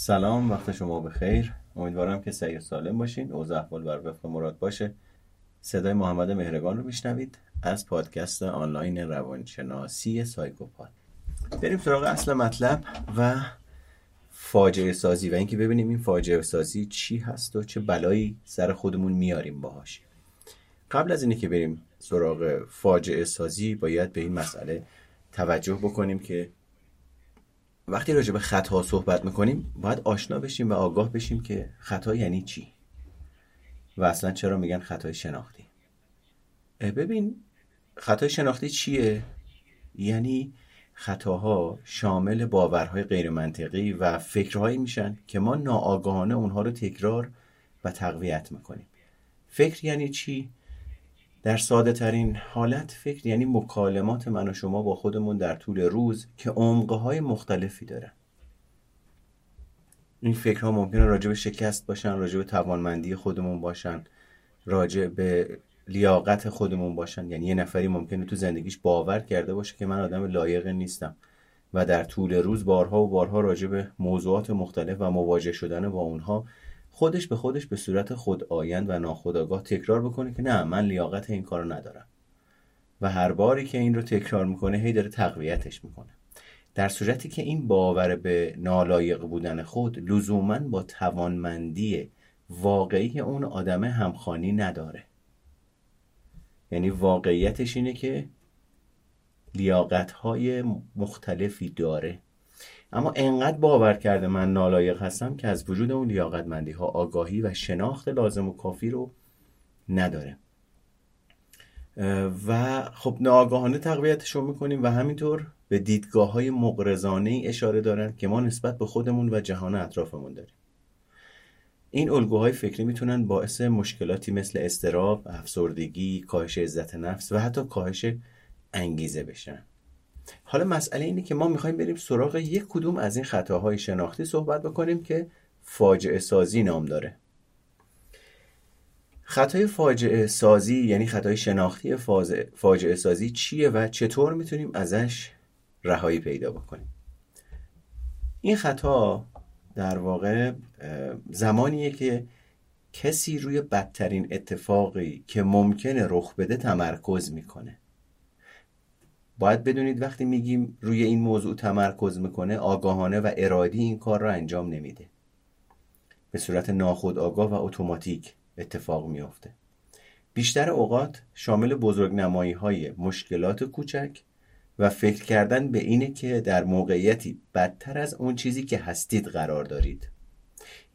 سلام وقت شما بخیر. امیدوارم که سعی سالم باشین اوضاع احوال بر وفق مراد باشه. صدای محمد مهرگان رو میشنوید از پادکست آنلاین روانشناسی سایکوپات. بریم سراغ اصل مطلب و فاجعه سازی و اینکه ببینیم این فاجعه سازی چی هست و چه بلایی سر خودمون میاریم باهاش. قبل از اینه که بریم سراغ فاجعه سازی باید به این مسئله توجه بکنیم که وقتی راجع به خطا صحبت می‌کنیم باید آشنا بشیم و آگاه بشیم که خطا یعنی چی؟ و اصلا چرا میگن خطای شناختی؟ ببین خطای شناختی چیه؟ یعنی خطاها شامل باورهای غیر منطقی و فکرهایی میشن که ما ناآگاهانه اونها رو تکرار و تقویت می‌کنیم. فکر یعنی چی؟ در ساده ترین حالت فکر یعنی مکالمات من و شما با خودمون در طول روز که عمقهای مختلفی داره این فکرها ممکنه راجع به شکست باشن راجع به توانمندی خودمون باشن راجع به لیاقت خودمون باشن. یعنی یه نفری ممکنه تو زندگیش باور کرده باشه که من آدم لایق نیستم و در طول روز بارها و بارها راجع به موضوعات مختلف و مواجه شدن با اونها خودش به خودش به صورت خود آیند و ناخودآگاه تکرار بکنه که نه من لیاقت این کارو ندارم. و هر باری که این رو تکرار می‌کنه هی داره تقویتش می‌کنه. در صورتی که این باور به نالایق بودن خود لزوما با توانمندی واقعی اون آدم همخانی نداره. یعنی واقعیتش اینه که لیاقت های مختلفی داره. اما انقدر باور کرده من نالایق هستم که از وجود اون لیاقتمندی ها آگاهی و شناخت لازم و کافی رو نداره. و خب ناآگاهانه تقویتش رو می‌کنیم و همینطور به دیدگاه های مقرزانه ای اشاره دارن که ما نسبت به خودمون و جهان اطرافمون داریم. این الگوهای فکری می‌تونن باعث مشکلاتی مثل استراب، افسردگی، کاهش عزت نفس و حتی کاهش انگیزه بشن. حالا مسئله اینه که ما می‌خوایم بریم سراغ یک کدوم از این خطاهای شناختی صحبت بکنیم که فاجعه سازی نام داره. خطای فاجعه سازی یعنی خطای شناختی فاجعه سازی چیه و چطور می‌تونیم ازش رهایی پیدا بکنیم؟ این خطا در واقع زمانیه که کسی روی بدترین اتفاقی که ممکنه رخ بده تمرکز می‌کنه. باید بدونید وقتی میگیم روی این موضوع تمرکز می‌کنه آگاهانه و ارادی این کار را انجام نمیده. به صورت ناخودآگاه و اتوماتیک اتفاق میافته. بیشتر اوقات شامل بزرگ نمایی های مشکلات کوچک و فکر کردن به اینه که در موقعیتی بدتر از اون چیزی که هستید قرار دارید.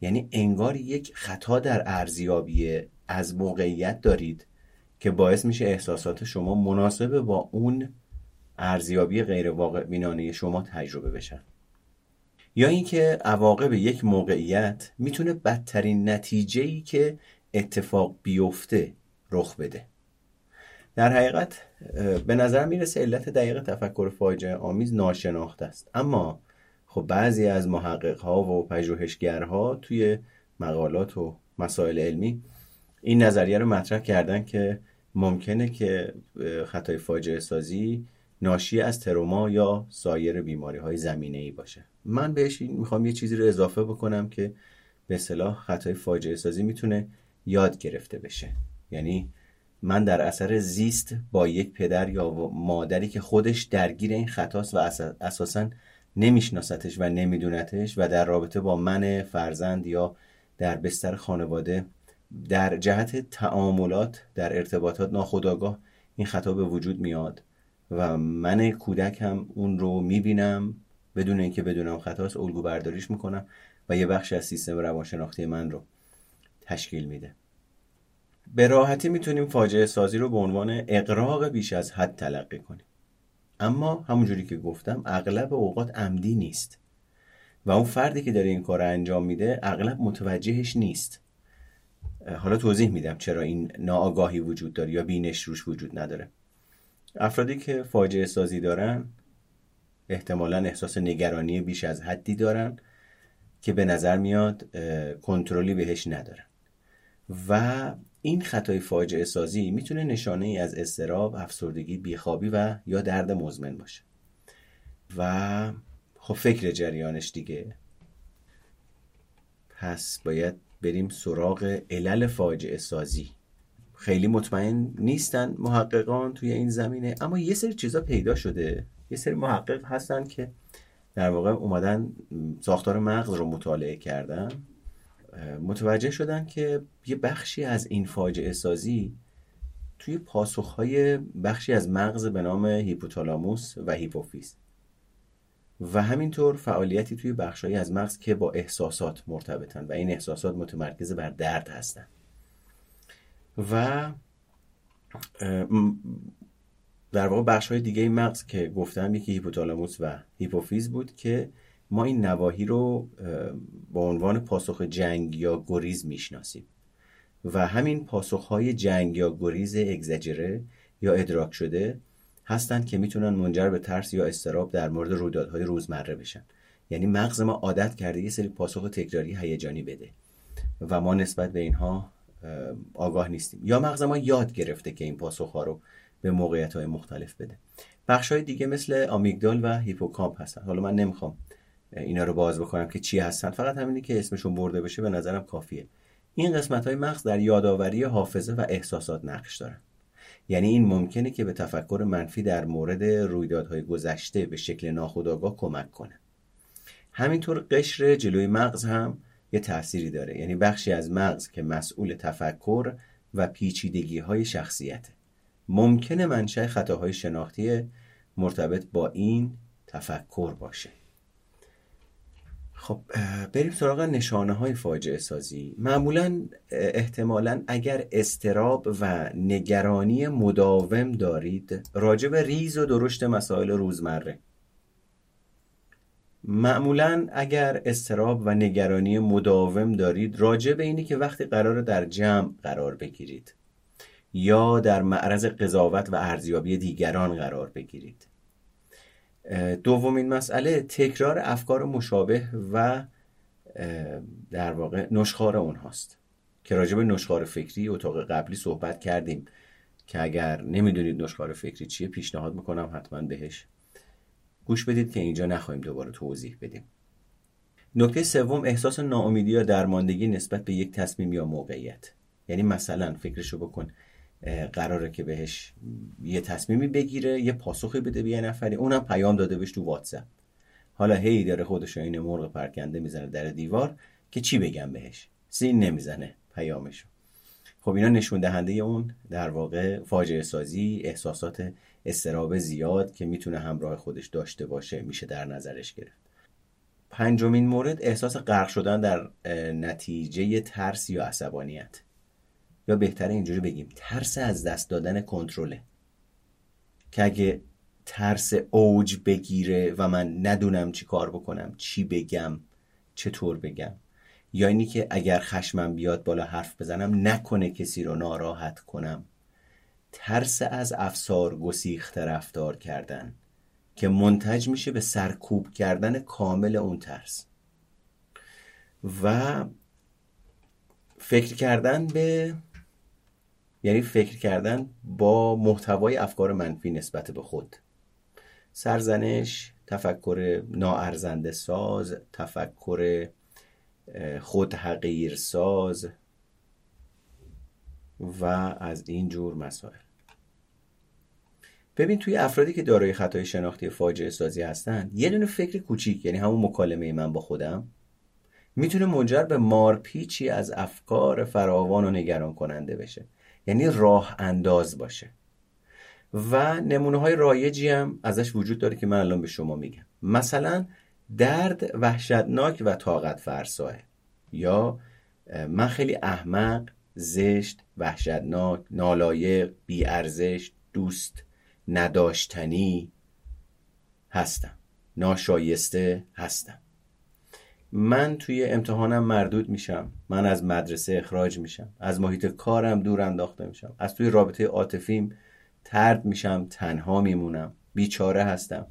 یعنی انگار یک خطا در ارزیابی از موقعیت دارید که باعث میشه احساسات شما مناسب با اون ارزیابی غیر واقع بینانه شما تجربه بشن یا اینکه عواقب یک موقعیت می‌تونه بدترین نتیجه ای که اتفاق بیفته رخ بده. در حقیقت به نظر می‌رسه علت دقیق تفکر فاجعه آمیز ناشناخته است. اما خب بعضی از محقق ها و پژوهشگرها توی مقالات و مسائل علمی این نظریه رو مطرح کردن که ممکنه که خطای فاجعه سازی ناشی از تروما یا سایر بیماری های زمینه ای باشه. من بهش می‌خوام یه چیزی رو اضافه بکنم که به صلاح خطای فاجعه سازی می‌تونه یاد گرفته بشه. یعنی من در اثر زیست با یک پدر یا مادری که خودش درگیر این خطاست و اساسا نمیشناستش و نمیدونتش و در رابطه با من فرزند یا در بستر خانواده در جهت تعاملات در ارتباطات ناخودآگاه این خطا به وجود میاد. و من کودک هم اون رو می‌بینم بدون اینکه بدونم خطاست الگو برداریش می‌کنم و یه بخش از سیستم روانشناختی من رو تشکیل میده. به راحتی می‌تونیم فاجعه سازی رو به عنوان اقراق بیش از حد تلقی کنیم. اما همونجوری که گفتم اغلب اوقات عمدی نیست. و اون فردی که داره این کار رو انجام میده اغلب متوجهش نیست. حالا توضیح میدم چرا این ناآگاهی وجود داره یا بینش روش وجود نداره. افرادی که فاجعه سازی دارن احتمالا احساس نگرانی بیش از حدی دارن که به نظر میاد کنترلی بهش ندارن. و این خطای فاجعه سازی می‌تونه نشانه ای از استراب، افسردگی، بیخوابی و یا درد مزمن باشه. و خب فکر جریانش دیگه. پس باید بریم سراغ علل فاجعه سازی. خیلی مطمئن نیستن محققان توی این زمینه اما یه سری چیزا پیدا شده. یه سری محقق هستن که در واقع اومدن ساختار مغز رو مطالعه کردن. متوجه شدن که یه بخشی از این فاجعه سازی توی پاسخهای بخشی از مغز به نام هیپوتالاموس و هیپوفیز و همینطور فعالیتی توی بخشهایی از مغز که با احساسات مرتبطن و این احساسات متمرکز بر درد هستن. و در واقع بخش های دیگه مغز که گفتم یکی هیپوتالاموس و هیپوفیز بود که ما این نواحی رو با عنوان پاسخ جنگ یا گریز می‌شناسیم. و همین پاسخ های جنگ یا گریز اگزجره یا ادراک شده هستند که می‌تونن منجر به ترس یا اضطراب در مورد رویدادهای روزمره بشن. یعنی مغز ما عادت کرده یه سری پاسخ تکراری هیجانی بده و ما نسبت به اینها آگاه نیستیم. یا مغز ما یاد گرفته که این پاسخ ها رو به موقعیت های مختلف بده. بخش های دیگه مثل آمیگدال و هیپوکامپ هستن. حالا من نمی‌خوام اینا رو باز بکنم که چی هستن. فقط همینی که اسمشون برده بشه به نظرم کافیه. این قسمت های مغز در یادآوری حافظه و احساسات نقش دارن. یعنی این ممکنه که به تفکر منفی در مورد رویدادهای گذشته به شکل ناخودآگاه کمک کنه. همینطور قشر جلوی مغز هم یه تأثیری داره. یعنی بخشی از مغز که مسئول تفکر و پیچیدگی های شخصیته. ممکنه منشأ خطاهای شناختی مرتبط با این تفکر باشه. خب بریم سراغ نشانه های فاجعه سازی. معمولا احتمالا اگر استراب و نگرانی مداوم دارید راجع به ریز و درشت مسائل روزمره. معمولا اگر استراب و نگرانی مداوم دارید راجع به اینی که وقتی قرار در جمع قرار بگیرید یا در معرض قضاوت و ارزیابی دیگران قرار بگیرید. دومین مسئله تکرار افکار مشابه و در واقع نشخار اونهاست که راجع به نشخار فکری اتاق قبلی صحبت کردیم که اگر نمی‌دونید نشخار فکری چیه پیشنهاد می‌کنم حتما بهش گوش بدید که اینجا نخواهیم دوباره توضیح بدیم. نکته سوم احساس ناامیدی یا درماندگی نسبت به یک تصمیم یا موقعیت. یعنی مثلا فکرشو بکن قراره که بهش یه تصمیمی بگیره یه پاسخی بده به یه نفری اونم پیام داده بهش تو واتساپ. حالا هی داره خودش این مرغ پرکنده می‌زنه در دیوار که چی بگم بهش؟ سین نمی‌زنه پیامشو. خب اینا نشون دهنده اون در واقع فاجعه سازی احساسات استراب زیاد که می‌تونه همراه خودش داشته باشه میشه در نظرش گرفت. پنجمین مورد احساس غرق شدن در نتیجه ترس یا عصبانیت. یا بهتره اینجوری بگیم ترس از دست دادن کنترله. که اگه ترس اوج بگیره و من ندونم چی کار بکنم چی بگم چطور بگم. یا اینی که اگر خشمم بیاد بالا حرف بزنم نکنه کسی رو ناراحت کنم. ترس از افسار گسیخته رفتار کردن که منتج میشه به سرکوب کردن کامل اون ترس. و فکر کردن به یعنی فکر کردن با محتوای افکار منفی نسبت به خود. سرزنش تفکر ناارزنده ساز تفکر خود حقیر ساز و از این جور مسائل. ببین توی افرادی که دارای خطای شناختی فاجعه سازی هستن یه دونه فکر کوچیک یعنی همون مکالمه من با خودم می‌تونه منجر به مارپیچی از افکار فراوان و نگران کننده بشه. یعنی راه انداز باشه. و نمونه های رایجی هم ازش وجود داره که من الان به شما میگم. مثلا درد وحشتناک و طاقت فرساه یا من خیلی احمق زشت وحشتناک نالایق بیارزش دوست. نداشتنی هستم. ناشایسته هستم. من توی امتحانم مردود میشم. من از مدرسه اخراج میشم. از محیط کارم دور انداخته میشم. از توی رابطه عاطفیم ترد میشم تنها میمونم. بیچاره هستم.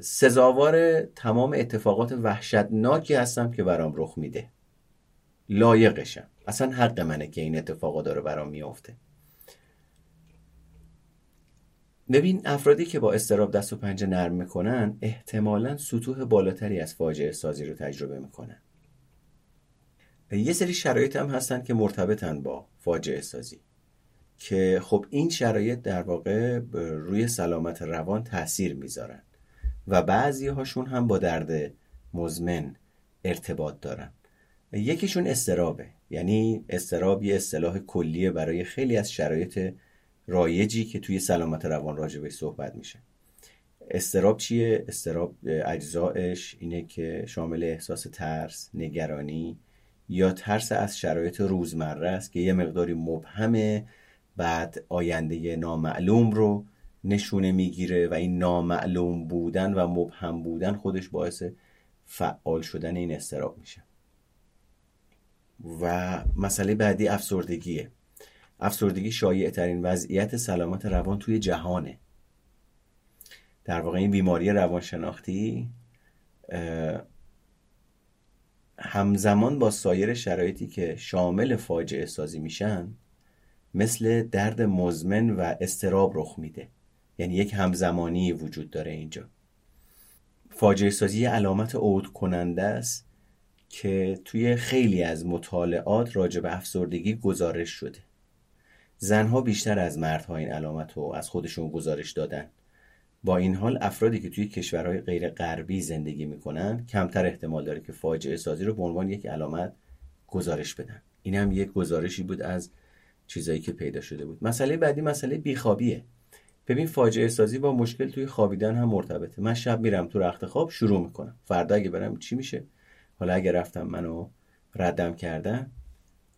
سزاوار تمام اتفاقات وحشتناکی هستم که برام رخ میده. لایقشم. اصلا حق منه که این اتفاقا داره برام میافته. ببین افرادی که با استراب دست و پنجه نرم می‌کنن احتمالا سطوح بالاتری از فاجعه سازی رو تجربه می‌کنن. یه سری شرایط هم هستن که مرتبطن با فاجعه سازی که خب این شرایط در واقع روی سلامت روان تاثیر می‌ذارن و بعضی هاشون هم با درد مزمن ارتباط دارن. یکیشون استرابه یعنی استراب یه اصطلاح کلیه برای خیلی از شرایط رایجی که توی سلامت روان راجبش صحبت میشه. استراب چیه؟ استراب اجزایش اینه که شامل احساس ترس، نگرانی یا ترس از شرایط روزمره است که یه مقداری مبهمه بعد آینده نامعلوم رو نشونه می‌گیره و این نامعلوم بودن و مبهم بودن خودش باعث فعال شدن این استراب میشه. و مسئله بعدی افسردگیه. افسردگی شایع ترین وضعیت سلامت روان توی جهانه. در واقع این بیماری روانشناختی همزمان با سایر شرایطی که شامل فاجعه سازی میشن مثل درد مزمن و استراب رخ میده. یعنی یک همزمانی وجود داره اینجا. فاجعه سازی علامت عود کننده است که توی خیلی از مطالعات راجع به افسردگی گزارش شده. زنها بیشتر از مردها این علامت رو از خودشون گزارش دادن. با این حال افرادی که توی کشورهای غیر غربی زندگی می‌کنن کمتر احتمال داره که فاجعه سازی رو به عنوان یک علامت گزارش بدن. این هم یک گزارشی بود از چیزایی که پیدا شده بود. مسئله بعدی مسئله بیخوابیه. ببین فاجعه سازی با مشکل توی خوابیدن هم مرتبطه. من شب میرم تو رخت خواب شروع می‌کنم. فردا اگه برم چی میشه؟ حالا اگه رفتم منو ردم کردن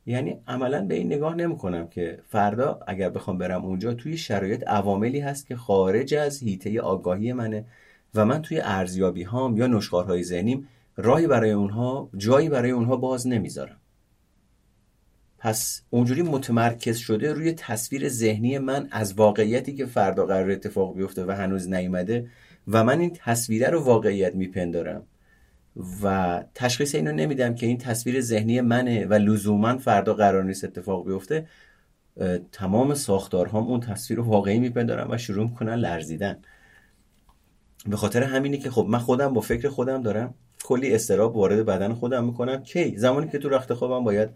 یعنی عملا به این نگاه نمی‌کنم که فردا اگر بخوام برم اونجا توی شرایط عواملی هست که خارج از هیته آگاهی منه و من توی ارزیابی هام یا نشخارهای ذهنیم راهی برای اونها جایی برای اونها باز نمی‌ذارم. پس اونجوری متمرکز شده روی تصویر ذهنی من از واقعیتی که فردا قرار اتفاق بیفته و هنوز نیومده و من این تصویره رو واقعیت میپندارم. و تشخیص اینو نمیدم که این تصویر ذهنی منه و لزوما فردا قرار نیست اتفاق بیفته تمام ساختارهام اون تصویر واقعی میپندارم و شروع می‌کنن لرزیدن. به خاطر همینی که خب من خودم با فکر خودم دارم کلی استراب وارد بدن خودم می‌کنم. کی؟ زمانی که تو رخت خوابم باید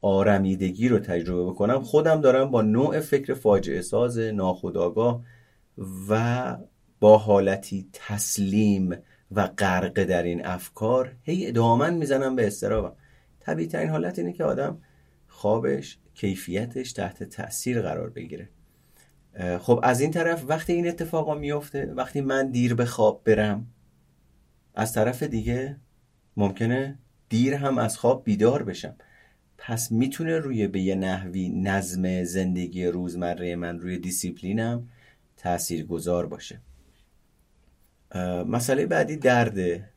آرمیدگی رو تجربه بکنم خودم دارم با نوع فکر فاجعه ساز ناخودآگاه و با حالتی تسلیم و غرق در این افکار هی ادامن می‌زنم به استرابم طبیعی ترین حالت اینه که آدم خوابش کیفیتش تحت تاثیر قرار بگیره. خب از این طرف وقتی این اتفاقا میفته وقتی من دیر به خواب برم از طرف دیگه ممکنه دیر هم از خواب بیدار بشم. پس می‌تونه روی به یه نحوی نظم زندگی روزمره من روی دیسیپلینم تأثیر گذار باشه. مسئله بعدی درده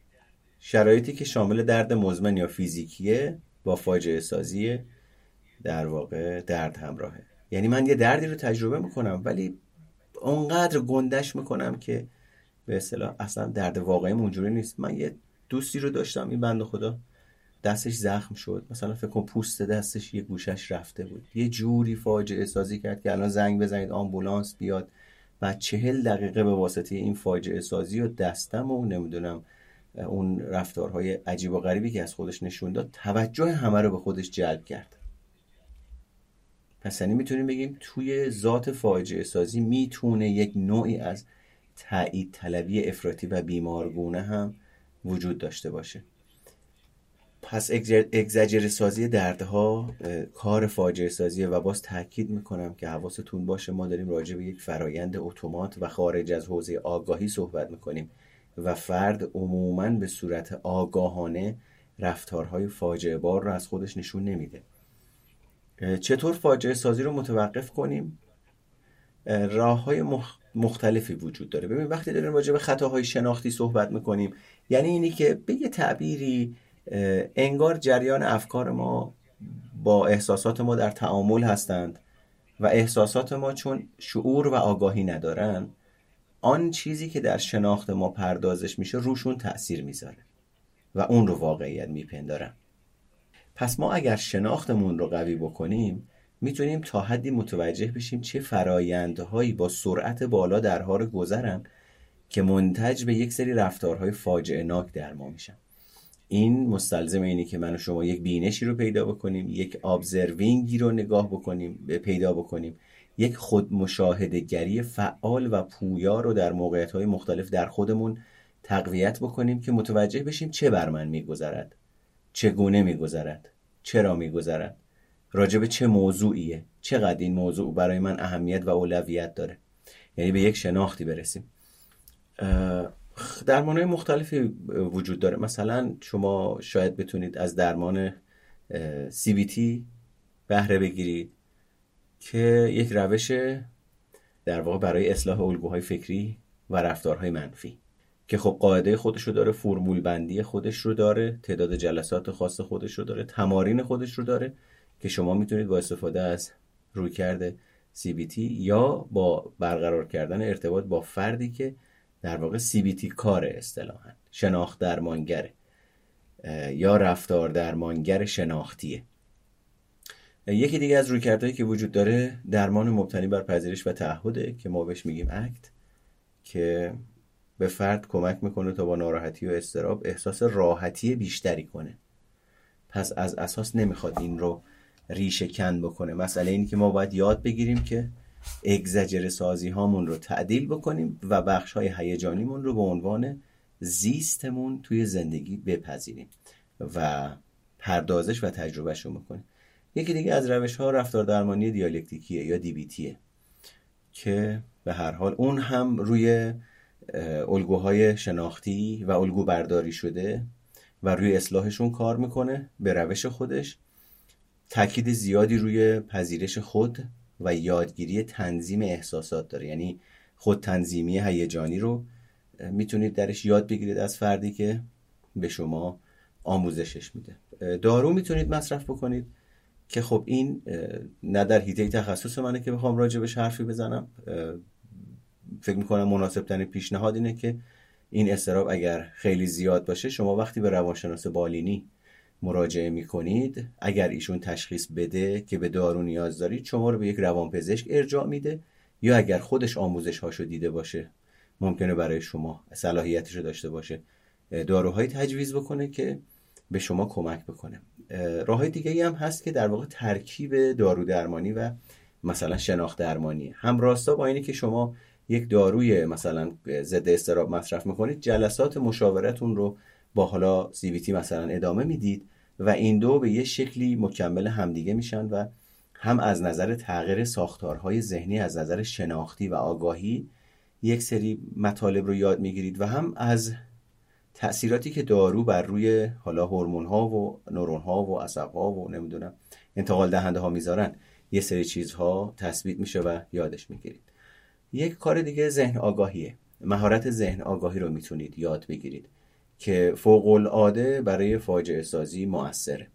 شرایطی که شامل درد مزمن یا فیزیکیه با فاجعه سازی در واقع درد همراهه. یعنی من یه دردی رو تجربه می‌کنم ولی اونقدر گندش می‌کنم که به اصطلاح اصلا درد واقعی اونجوری نیست. من یه دوستی رو داشتم این بند خدا دستش زخم شد. مثلا فکر کن پوست دستش یه گوشش رفته بود. یه جوری فاجعه سازی کرد که الان زنگ بزنید آمبولانس بیاد. و چهل دقیقه به واسطه این فاجعه سازی و دستم و نمی‌دونم اون رفتارهای عجیب و غریبی که از خودش نشون داد توجه همه رو به خودش جلب کرد. پس یعنی می‌تونیم بگیم توی ذات فاجعه سازی می‌تونه یک نوعی از تایید طلبی افراطی و بیمارگونه هم وجود داشته باشه. پس اگزجر سازی دردها کار فاجعه سازیه و باز تاکید می‌کنم که حواستون باشه ما داریم راجع به یک فرایند اتومات و خارج از حوزه آگاهی صحبت می‌کنیم و فرد عموما به صورت آگاهانه رفتارهای فاجعه بار رو از خودش نشون نمیده. چطور فاجعه سازی رو متوقف کنیم؟ راه های مختلفی وجود داره. ببین وقتی داریم راجع به خطاهای شناختی صحبت می‌کنیم یعنی اینی که به یه تعبیری انگار جریان افکار ما با احساسات ما در تعامل هستند و احساسات ما چون شعور و آگاهی ندارن آن چیزی که در شناخت ما پردازش میشه روشون تأثیر می‌ذاره و اون رو واقعیت میپندارن. پس ما اگر شناختمون رو قوی بکنیم می‌تونیم تا حدی متوجه بشیم چه فرایندهایی با سرعت بالا در حال گذرن که منتج به یک سری رفتارهای فاجعه ناک در ما میشن. این مستلزم اینه که من و شما یک بینشی رو پیدا بکنیم یک ابزروینگی رو نگاه بکنیم پیدا بکنیم. یک خود گری فعال و پویا رو در موقعیت های مختلف در خودمون تقویت بکنیم که متوجه بشیم چه بر من میگذرد چگونه میگذرد چرا میگذرد راجب چه موضوعیه چقدر این موضوع برای من اهمیت و اولویت داره. یعنی به یک شناختی برسیم. درمان های مختلفی وجود داره. مثلا شما شاید بتونید از درمان CBT بهره بگیرید که یک روش در واقع برای اصلاح الگوهای فکری و رفتارهای منفی که خب قاعده خودش رو داره فرمول بندی خودش رو داره تعداد جلسات خاص خودش رو داره تمارین خودش رو داره که شما می‌تونید با استفاده از رویکرد CBT یا با برقرار کردن ارتباط با فردی که در واقع CBT کار اصطلاحا. شناخت درمانگره یا رفتار درمانگر شناختیه. یکی دیگه از رویکردهایی که وجود داره درمان مبتنی بر پذیرش و تعهده که ما بهش میگیم اکت که به فرد کمک می‌کنه تا با ناراحتی و استراب احساس راحتی بیشتری کنه. پس از اساس نمی‌خواد این رو ریشه کن بکنه. مسئله اینه که ما باید یاد بگیریم که اگزجر سازی هامون رو تعدیل بکنیم و بخش های هیجانیمون رو به عنوان زیستمون توی زندگی بپذیریم و پردازش و تجربهش رو بکنیم. یکی دیگه از روش ها رفتار درمانی دیالکتیکیه یا دیبیتیه که به هر حال اون هم روی الگوهای شناختی و الگو برداری شده و روی اصلاحشون کار می‌کنه به روش خودش. تاکید زیادی روی پذیرش خود و یادگیری تنظیم احساسات داره. یعنی خود تنظیمی هیجانی رو می‌تونید درش یاد بگیرید از فردی که به شما آموزشش میده. دارو می‌تونید مصرف بکنید که خب این نه در حیطه تخصص منه که بخوام راجبش حرفی بزنم. فکر می‌کنم مناسب ترین پیشنهاد اینه که این استراب اگر خیلی زیاد باشه شما وقتی به روانشناس بالینی مراجعه می‌کنید. اگر ایشون تشخیص بده که به دارو نیاز دارید شما رو به یک روانپزشک ارجاع میده یا اگر خودش آموزش هاشو دیده باشه ممکنه برای شما صلاحیتش رو داشته باشه داروهایی تجویز بکنه که به شما کمک بکنه. راه دیگه هم هست که در واقع ترکیب دارو درمانی و مثلا شناخت درمانی. هم راستا با اینی که شما یک داروی مثلا ضد استراب مصرف می‌کنید جلسات مشاورتون رو با حالا CBT مثلا ادامه می‌دید و این دو به یه شکلی مکمل همدیگه میشن و هم از نظر تغییر ساختارهای ذهنی از نظر شناختی و آگاهی یک سری مطالب رو یاد می‌گیرید و هم از تأثیراتی که دارو بر روی حالا هورمون ها و نورون ها و عصب ها و نمی‌دونم انتقال دهنده ها می‌ذارن یه سری چیزها تثبیت میشه و یادش می‌گیرید. یک کار دیگه ذهن آگاهیه. مهارت ذهن آگاهی رو می‌تونید یاد بگیرید. که فوق العاده برای فاجعه سازی موثره.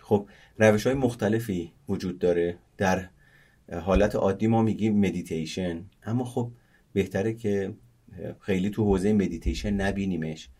خب روش های مختلفی وجود داره در حالت عادی ما میگیم مدیتیشن اما خب بهتره که خیلی تو حوزه مدیتیشن نبینیمش.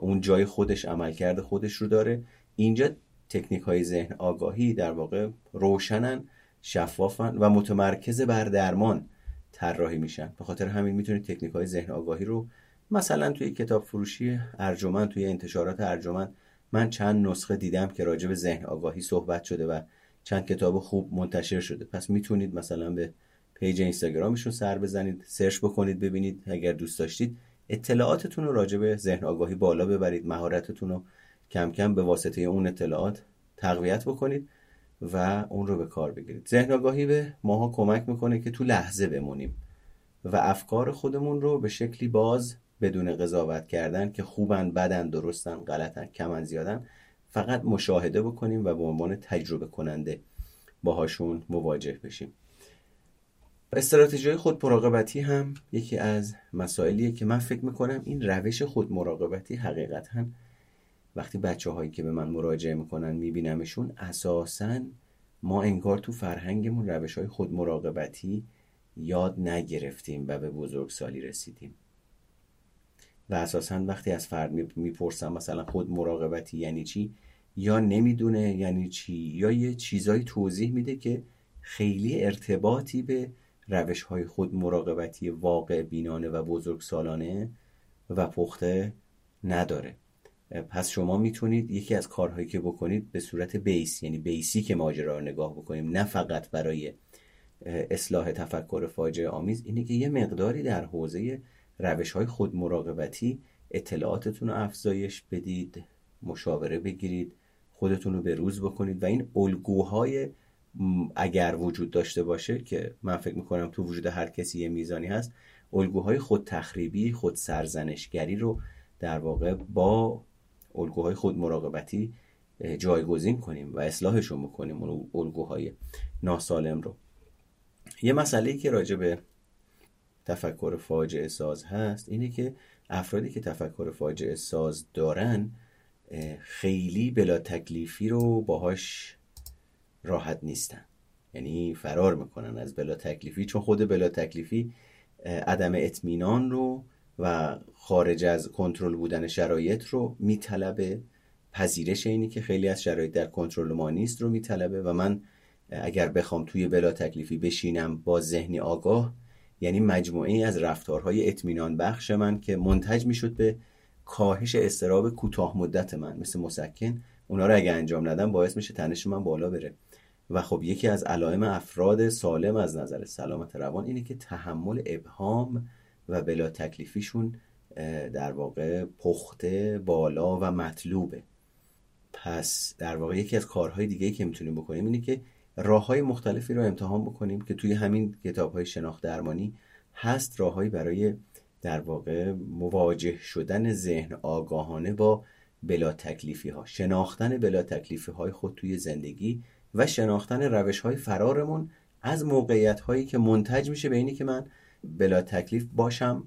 اون جای خودش عملکرد خودش رو داره. اینجا تکنیک های ذهن آگاهی در واقع روشنن شفافن و متمرکز بر درمان طراحی میشن. به خاطر همین می‌تونید تکنیک های ذهن آگاهی رو مثلا توی کتاب فروشی ارجمند توی انتشارات ارجمند من چند نسخه دیدم که راجع به ذهن آگاهی صحبت شده و چند کتاب خوب منتشر شده. پس می‌تونید مثلا به page اینستاگرامشون سر بزنید search بکنید ببینید. اگر دوست داشتید اطلاعاتتون رو راجع به ذهن آگاهی بالا ببرید مهارتتون رو کم کم به واسطه اون اطلاعات تقویت بکنید و اون رو به کار بگیرید. ذهن آگاهی به ماها کمک می‌کنه که تو لحظه بمونیم و افکار خودمون رو به شکلی باز بدون قضاوت کردن که خوبن بدن درستن غلطن کمن زیادن. فقط مشاهده بکنیم و به عنوان تجربه کننده باهاشون مواجه بشیم. استراتژی خود مراقبتی هم یکی از مسائلیه که من فکر می‌کنم این روش خود مراقبتی حقیقتا وقتی بچه هایی که به من مراجعه می‌کنن میبینمشون اساسا ما انگار تو فرهنگمون روش های خود مراقبتی یاد نگرفتیم و به بزرگسالی رسیدیم. و اساسا وقتی از فرد می‌پرسم مثلا خود مراقبتی یعنی چی؟ یا نمی‌دونه یعنی چی؟ یا یه چیزایی توضیح میده که خیلی ارتباطی به روش های خود مراقبتی واقع بینانه و بزرگ سالانه و پخته نداره. پس شما می‌تونید یکی از کارهایی که بکنید به صورت بیس یعنی بیسی که ماجرا رو نگاه بکنیم نه فقط برای اصلاح تفکر فاجعه آمیز اینه که یه مقداری در حوزه روش های خود مراقبتی اطلاعاتتون رو افزایش بدید مشاوره بگیرید خودتون رو به روز بکنید و این الگوهای اگر وجود داشته باشه که من فکر می‌کنم تو وجود هر کسی یه میزانی هست الگوهای خود تخریبی خود سرزنشگری رو در واقع با الگوهای خود مراقبتی جایگزین کنیم و اصلاحشون بکنیم اون الگوهای ناسالم رو. یه مسئله که راجع به تفکر فاجعه ساز هست اینه که افرادی که تفکر فاجعه ساز دارن خیلی بلا تکلیفی رو باهاش راحت نیستن. یعنی فرار می‌کنن از بلا تکلیفی چون خود بلا تکلیفی عدم اطمینان رو و خارج از کنترل بودن شرایط رو میطلبه. پذیرش اینی که خیلی از شرایط در کنترل ما نیست رو میطلبه و من اگر بخوام توی بلا تکلیفی بشینم با ذهنی آگاه یعنی مجموعه از رفتارهای اطمینان بخش من که منتج می‌شد به کاهش استراب کوتاه مدت من مثل مسکن اونا رو اگه انجام ندم باعث میشه تنش من بالا بره. و خب یکی از علائم افراد سالم از نظر سلامت روان اینه که تحمل ابهام و بلا تکلیفیشون در واقع پخته بالا و مطلوبه. پس در واقع یکی از کارهای دیگه که می‌تونیم بکنیم اینه که راه های مختلفی رو امتحان بکنیم که توی همین کتاب های شناخت درمانی هست راههایی برای در واقع مواجه شدن ذهن آگاهانه با بلا تکلیفی ها شناختن بلا تکلیفی های خود توی زندگی و شناختن روش های فرارمون از موقعیت هایی که منتج میشه به اینی که من بلا تکلیف باشم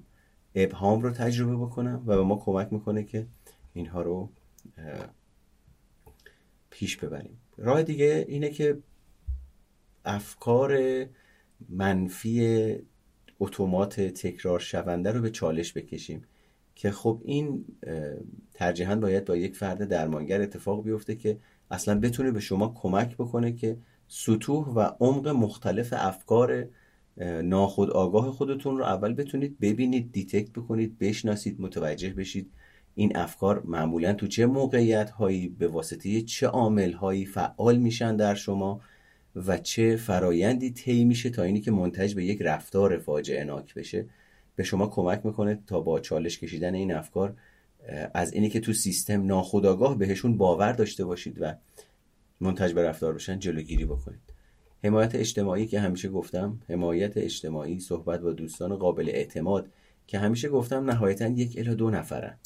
ابهام رو تجربه بکنم و به ما کمک می‌کنه که اینها رو پیش ببریم. راه دیگه اینه که افکار منفی اتومات تکرار شونده رو به چالش بکشیم که خب این ترجیحاً باید با یک فرد درمانگر اتفاق بیفته که اصلا بتونه به شما کمک بکنه که سطوح و عمق مختلف افکار ناخود آگاه خودتون رو اول بتونید ببینید دیتکت بکنید بشناسید متوجه بشید این افکار معمولا تو چه موقعیت هایی به واسطه چه عامل هایی فعال میشن در شما. و چه فرایندی طی میشه تا اینی که منتج به یک رفتار فاجعه ناک بشه به شما کمک می‌کنه تا با چالش کشیدن این افکار از اینی که تو سیستم ناخودآگاه بهشون باور داشته باشید و منتج به رفتار بشن جلوگیری بکنید. حمایت اجتماعی که همیشه گفتم حمایت اجتماعی صحبت با دوستان قابل اعتماد که همیشه گفتم نهایتا یک الا دو نفرن.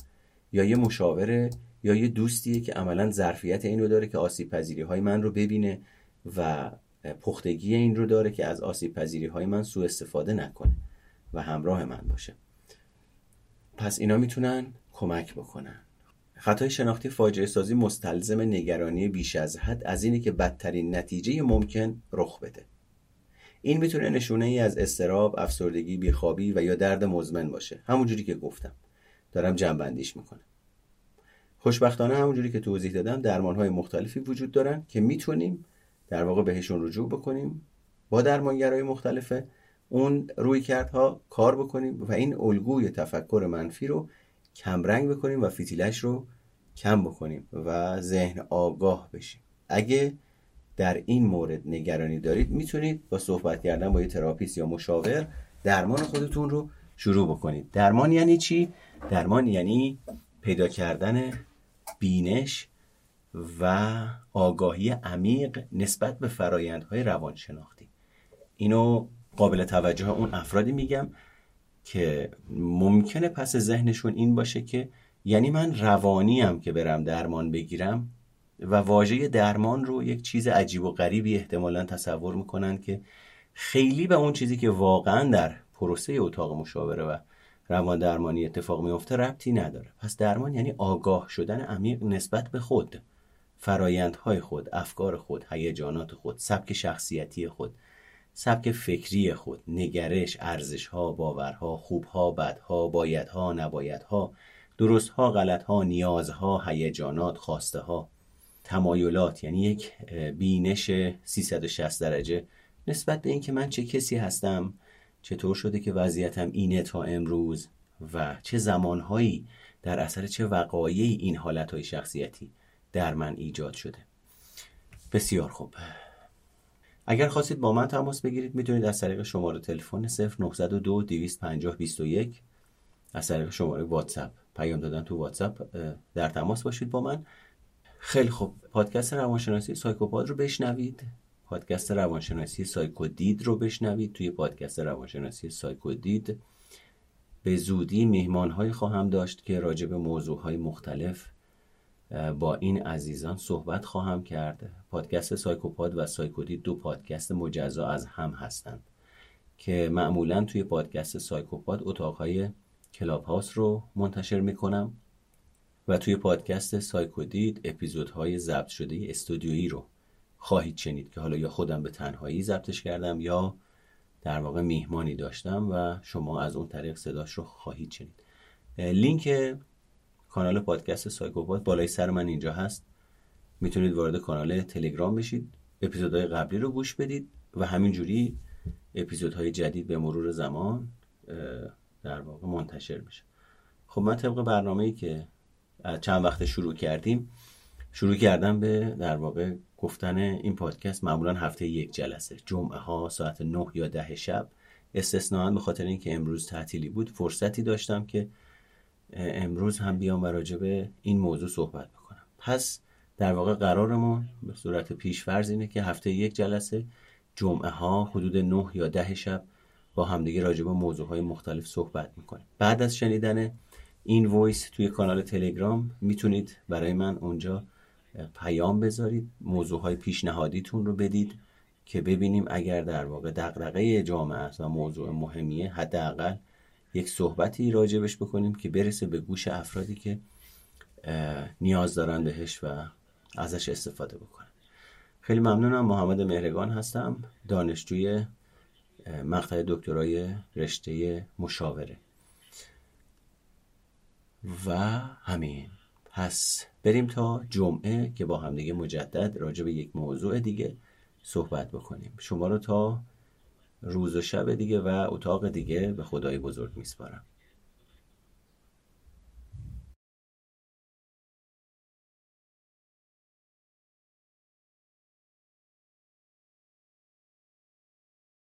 یا یه مشاوره یا یه دوستیه که عملا ظرفیت اینو داره که آسیب پذیری های من رو ببینه و پختگی این رو داره که از آسیب پذیری های من سوء استفاده نکنه و همراه من باشه. پس اینا می‌تونن کمک بکنن. خطای شناختی فاجعه سازی مستلزم نگرانی بیش از حد از اینه که بدترین نتیجه ممکن رخ بده. این می‌تونه نشونه ای از استراب، افسردگی، بیخوابی و یا درد مزمن باشه. همونجوری که گفتم. دارم جنبندیش می‌کنم. خوشبختانه همونجوری که توضیح دادم درمان های مختلفی وجود دارن که می‌تونیم در واقع بهشون رجوع بکنیم با درمانگرای مختلفه. اون روی کردها کار بکنیم و این الگوی تفکر منفی رو کمرنگ بکنیم و فیتیلش رو کم بکنیم و ذهن آگاه بشیم. اگه در این مورد نگرانی دارید می‌تونید با صحبت کردن با یه تراپیست یا مشاور درمان خودتون رو شروع بکنید. درمان یعنی چی؟ درمان یعنی پیدا کردن بینش و آگاهی عمیق نسبت به فرایندهای روانشناختی. اینو قابل توجه اون افرادی میگم که ممکنه پس ذهنشون این باشه که یعنی من روانیم که برم درمان بگیرم و واژه درمان رو یک چیز عجیب و غریبی احتمالا تصور می‌کنن که خیلی به اون چیزی که واقعا در پروسه اتاق مشاوره و روان درمانی اتفاق میفته ربطی نداره. پس درمان یعنی آگاه شدن عمیق نسبت به خود. فرایندهای خود افکار خود هیجانات خود سبک شخصیتی خود سبک فکری خود نگرش ارزشها باورها خوبها بدها بایدها نبایدها درستها غلطها نیازها هیجانات خواسته ها تمایلات یعنی یک بینش 360 درجه. نسبت به اینکه من چه کسی هستم چطور شده که وضعیتم اینه تا امروز و چه زمانهایی در اثر چه وقایعی این حالت های شخصیتی در من ایجاد شده. بسیار خوب. اگر خواستید با من تماس بگیرید می‌تونید از طریق شماره تلفن 0902 250 21 از طریق شماره واتساپ پیام دادن تو واتساپ در تماس باشید با من. خیلی خوب. پادکست روانشناسی سایکوپاد رو بشنوید. پادکست روانشناسی سایکودید رو بشنوید. توی پادکست روانشناسی سایکودید به زودی میهمان های خواهم داشت که راجع به موضوع های مختلف با این عزیزان صحبت خواهم کرد. پادکست سایکوپاد و سایکودید دو پادکست مجزا از هم هستند که معمولا توی پادکست سایکوپاد اتاقهای کلاب هاست رو منتشر می‌کنم و توی پادکست سایکودید اپیزودهای ضبط شده استودیویی رو خواهید شنید که حالا یا خودم به تنهایی ضبطش کردم یا در واقع میهمانی داشتم و شما از اون طریق صداش رو خواهید شنید. لینک کانال پادکست سایکوپاد بالای سر من اینجا هست. می‌تونید وارد کانال تلگرام بشید. اپیزودهای قبلی رو گوش بدید و همینجوری اپیزودهای جدید به مرور زمان در واقع منتشر بشه. خب من طبق برنامه ای که چند وقت شروع کردیم شروع کردم به در واقع گفتن این پادکست معمولا هفته یک جلسه جمعه ها ساعت 9 یا ده شب. استثناا به خاطر اینکه امروز تعطیلی بود فرصتی داشتم که امروز هم بیام و راجع به این موضوع صحبت بکنم. پس در واقع قرارمون به صورت پیشفرض اینه که هفته یک جلسه جمعه ها حدود 9 یا ده شب با همدیگه راجع به موضوع های مختلف صحبت می‌کنیم. بعد از شنیدن این voice توی کانال تلگرام می‌تونید برای من اونجا پیام بذارید موضوع های پیشنهادیتون رو بدید که ببینیم اگر در واقع دغدغه جامعه است و موضوع مهمیه حداقل یک صحبتی راجبش بکنیم که برسه به گوش افرادی که نیاز دارن بهش و ازش استفاده بکنن. خیلی ممنونم. محمد مهرگان هستم دانشجوی مقطع دکترای رشته مشاوره. و همین. پس بریم تا جمعه که با همدیگه مجدد راجع به یک موضوع دیگه صحبت بکنیم. شما رو تا روز و شب دیگه و اتاق دیگه به خدای بزرگ میسپارم.